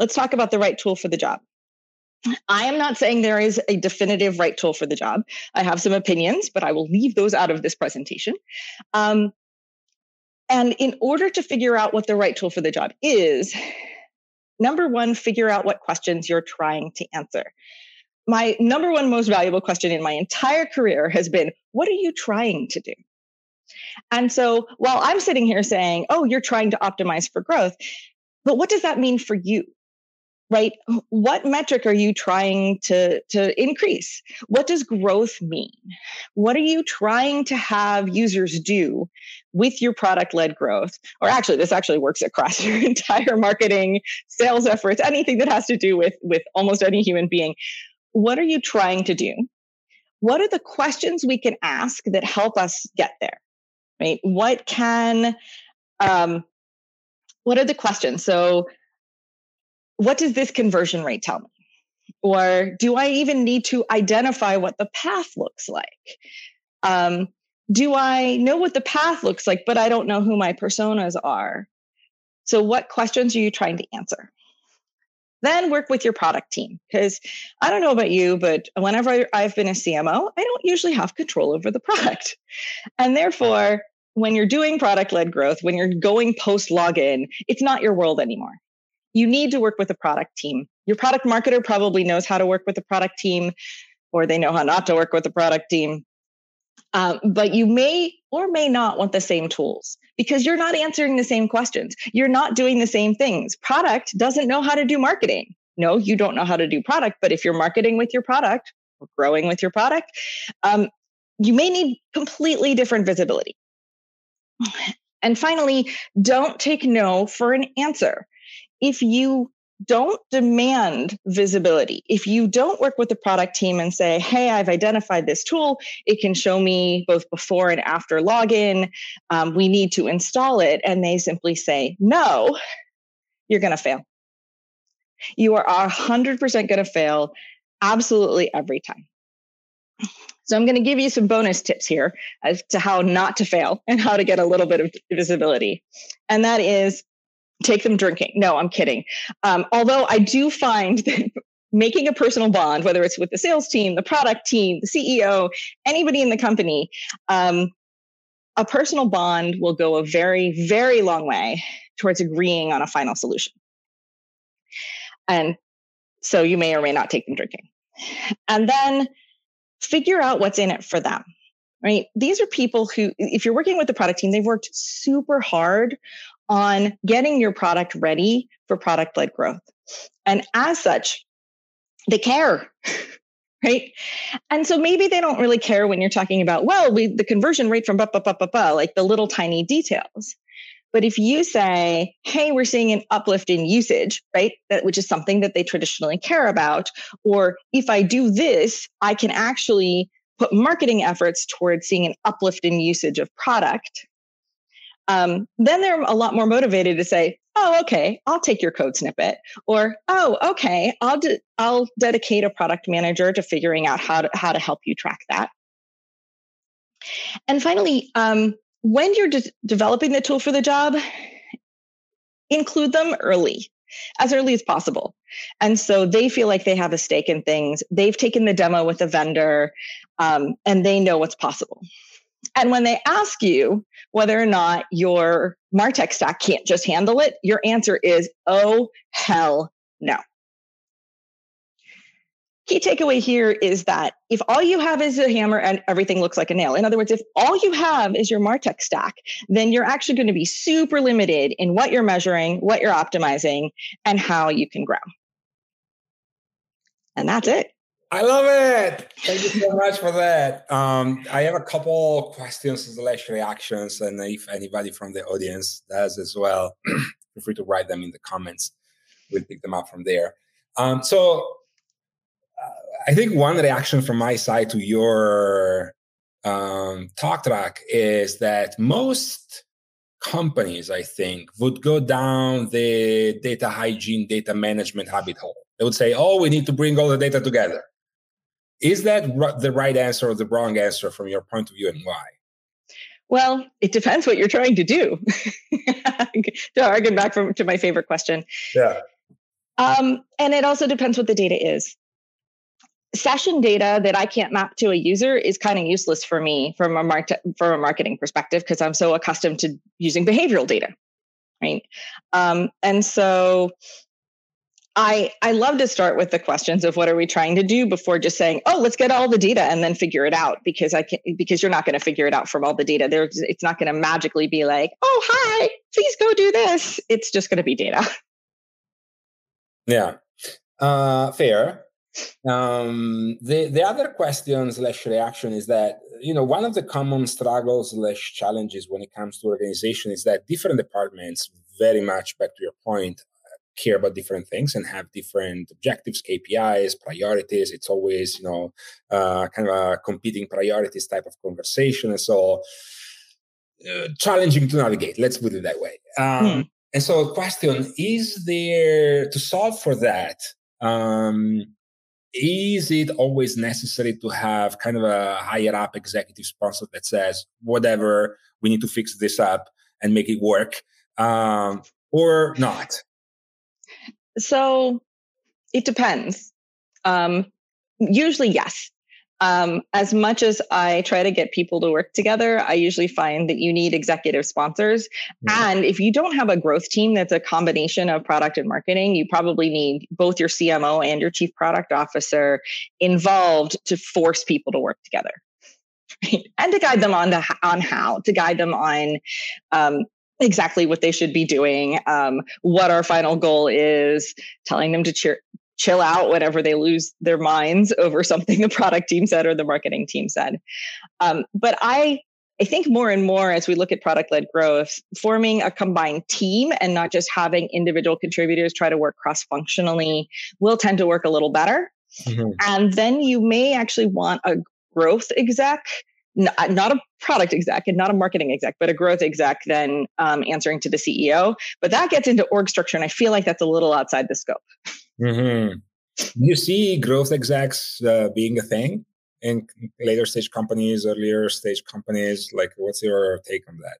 let's talk about the right tool for the job. I am not saying there is a definitive right tool for the job. I have some opinions, but I will leave those out of this presentation. Um, and in order to figure out what the right tool for the job is, number one, figure out what questions you're trying to answer. My number one most valuable question in my entire career has been what are you trying to do? And so while I'm sitting here saying, oh, you're trying to optimize for growth, but what does that mean for you? Right? What metric are you trying to to increase? What does growth mean? What are you trying to have users do with your product led growth? Or actually this actually works across your entire marketing sales efforts anything that has to do with with almost any human being. What are you trying to do? What are the questions we can ask that help us get there right? What can um what are the questions? So what does this conversion rate tell me? Or do I even need to identify what the path looks like? Um, do I know what the path looks like, but I don't know who my personas are? So, what questions are you trying to answer? Then work with your product team because I don't know about you, but whenever I've been a CMO, I don't usually have control over the product. And therefore, when you're doing product led growth, when you're going post login, it's not your world anymore you need to work with a product team. Your product marketer probably knows how to work with a product team, or they know how not to work with a product team. Um, but you may or may not want the same tools because you're not answering the same questions. You're not doing the same things. Product doesn't know how to do marketing. No, you don't know how to do product, but if you're marketing with your product or growing with your product, um, you may need completely different visibility. And finally, don't take no for an answer if you don't demand visibility. If you don't work with the product team and say, hey, I've identified this tool, it can show me both before and after login, um, we need to install it, and they simply say no, you're going to fail. You are 100% going to fail absolutely every time. So I'm going to give you some bonus tips here as to how not to fail and how to get a little bit of visibility. And that is take them drinking. No, I'm kidding. Um, although I do find that making a personal bond, whether it's with the sales team, the product team, the CEO, anybody in the company, um, a personal bond will go a very, very long way towards agreeing on a final solution. And so you may or may not take them drinking. And then figure out what's in it for them right? These are people who, if you're working with the product team, they've worked super hard on getting your product ready for product led growth. And as such, they care. right? And so maybe they don't really care when you're talking about, well, we the conversion rate from ba ba ba ba ba, like the little tiny details. But if you say, hey, we're seeing an uplift in usage, right? That which is something that they traditionally care about, or if I do this, I can actually put marketing efforts towards seeing an uplift in usage of product, um, then they're a lot more motivated to say, "Oh, okay, I'll take your code snippet," or "Oh, okay, I'll de- I'll dedicate a product manager to figuring out how to how to help you track that." And finally, um, when you're de- developing the tool for the job, include them early, as early as possible. And so they feel like they have a stake in things. They've taken the demo with a vendor, um, and they know what's possible. And when they ask you whether or not your Martech stack can't just handle it, your answer is, oh, hell no. Key takeaway here is that if all you have is a hammer and everything looks like a nail, in other words, if all you have is your Martech stack, then you're actually going to be super limited in what you're measuring, what you're optimizing, and how you can grow. And that's it. I love it. Thank you so much for that. Um, I have a couple questions slash reactions, and if anybody from the audience does as well, feel free to write them in the comments. We'll pick them up from there. Um, so, uh, I think one reaction from my side to your um, talk track is that most companies, I think, would go down the data hygiene, data management habit hole. They would say, "Oh, we need to bring all the data together." Is that the right answer or the wrong answer from your point of view, and why? Well, it depends what you're trying to do. to harken back from, to my favorite question. Yeah. Um, and it also depends what the data is. Session data that I can't map to a user is kind of useless for me from a market from a marketing perspective because I'm so accustomed to using behavioral data, right? Um, and so I I love to start with the questions of what are we trying to do before just saying, oh, let's get all the data and then figure it out because I can because you're not going to figure it out from all the data. There's it's not going to magically be like, oh, hi, please go do this. It's just going to be data. Yeah, uh, fair. Um, the the other question slash reaction is that you know one of the common struggles slash challenges when it comes to organization is that different departments very much back to your point care about different things and have different objectives, KPIs, priorities. It's always, you know, uh, kind of a competing priorities type of conversation. And so uh, challenging to navigate, let's put it that way. Um, mm. And so, question is there to solve for that? Um, is it always necessary to have kind of a higher up executive sponsor that says, whatever, we need to fix this up and make it work? Um, or not? So it depends. Um, usually, yes. Um, as much as I try to get people to work together, I usually find that you need executive sponsors. Mm-hmm. And if you don't have a growth team that's a combination of product and marketing, you probably need both your CMO and your chief product officer involved to force people to work together. and to guide them on the on how to guide them on um, exactly what they should be doing, um, what our final goal is, telling them to cheer, chill out whenever they lose their minds over something the product team said or the marketing team said. Um, but I, I think more and more as we look at product led growth, forming a combined team and not just having individual contributors try to work cross functionally will tend to work a little better. Mm-hmm. And then you may actually want a growth exec not a product exec and not a marketing exec, but a growth exec, then um, answering to the CEO. But that gets into org structure, and I feel like that's a little outside the scope. Mm-hmm. You see growth execs uh, being a thing in later stage companies, earlier stage companies. Like, what's your take on that?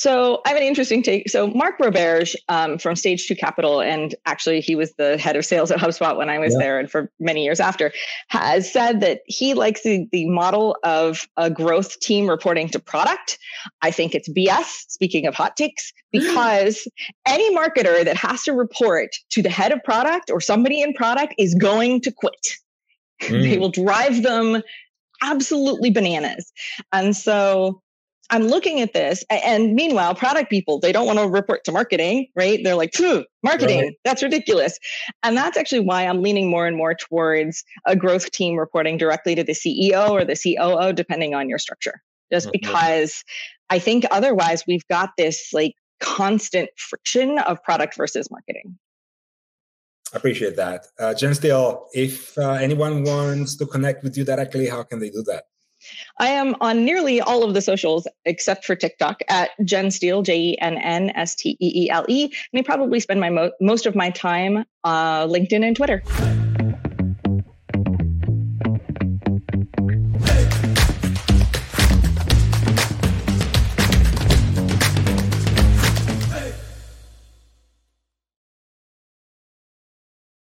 So I have an interesting take. So Mark Roberge um, from Stage Two Capital, and actually he was the head of sales at HubSpot when I was yeah. there, and for many years after, has said that he likes the, the model of a growth team reporting to product. I think it's BS. Speaking of hot takes, because any marketer that has to report to the head of product or somebody in product is going to quit. Mm. they will drive them absolutely bananas, and so I'm looking at this, and meanwhile, product people, they don't want to report to marketing, right? They're like, marketing, right. that's ridiculous. And that's actually why I'm leaning more and more towards a growth team reporting directly to the CEO or the COO, depending on your structure. Just because I think otherwise we've got this like constant friction of product versus marketing. I appreciate that. Uh, Jenn Steele, if uh, anyone wants to connect with you directly, how can they do that? I am on nearly all of the socials except for TikTok at Jenn Steele, J E N N S T E E L E. And I probably spend my mo- most of my time uh, LinkedIn and Twitter.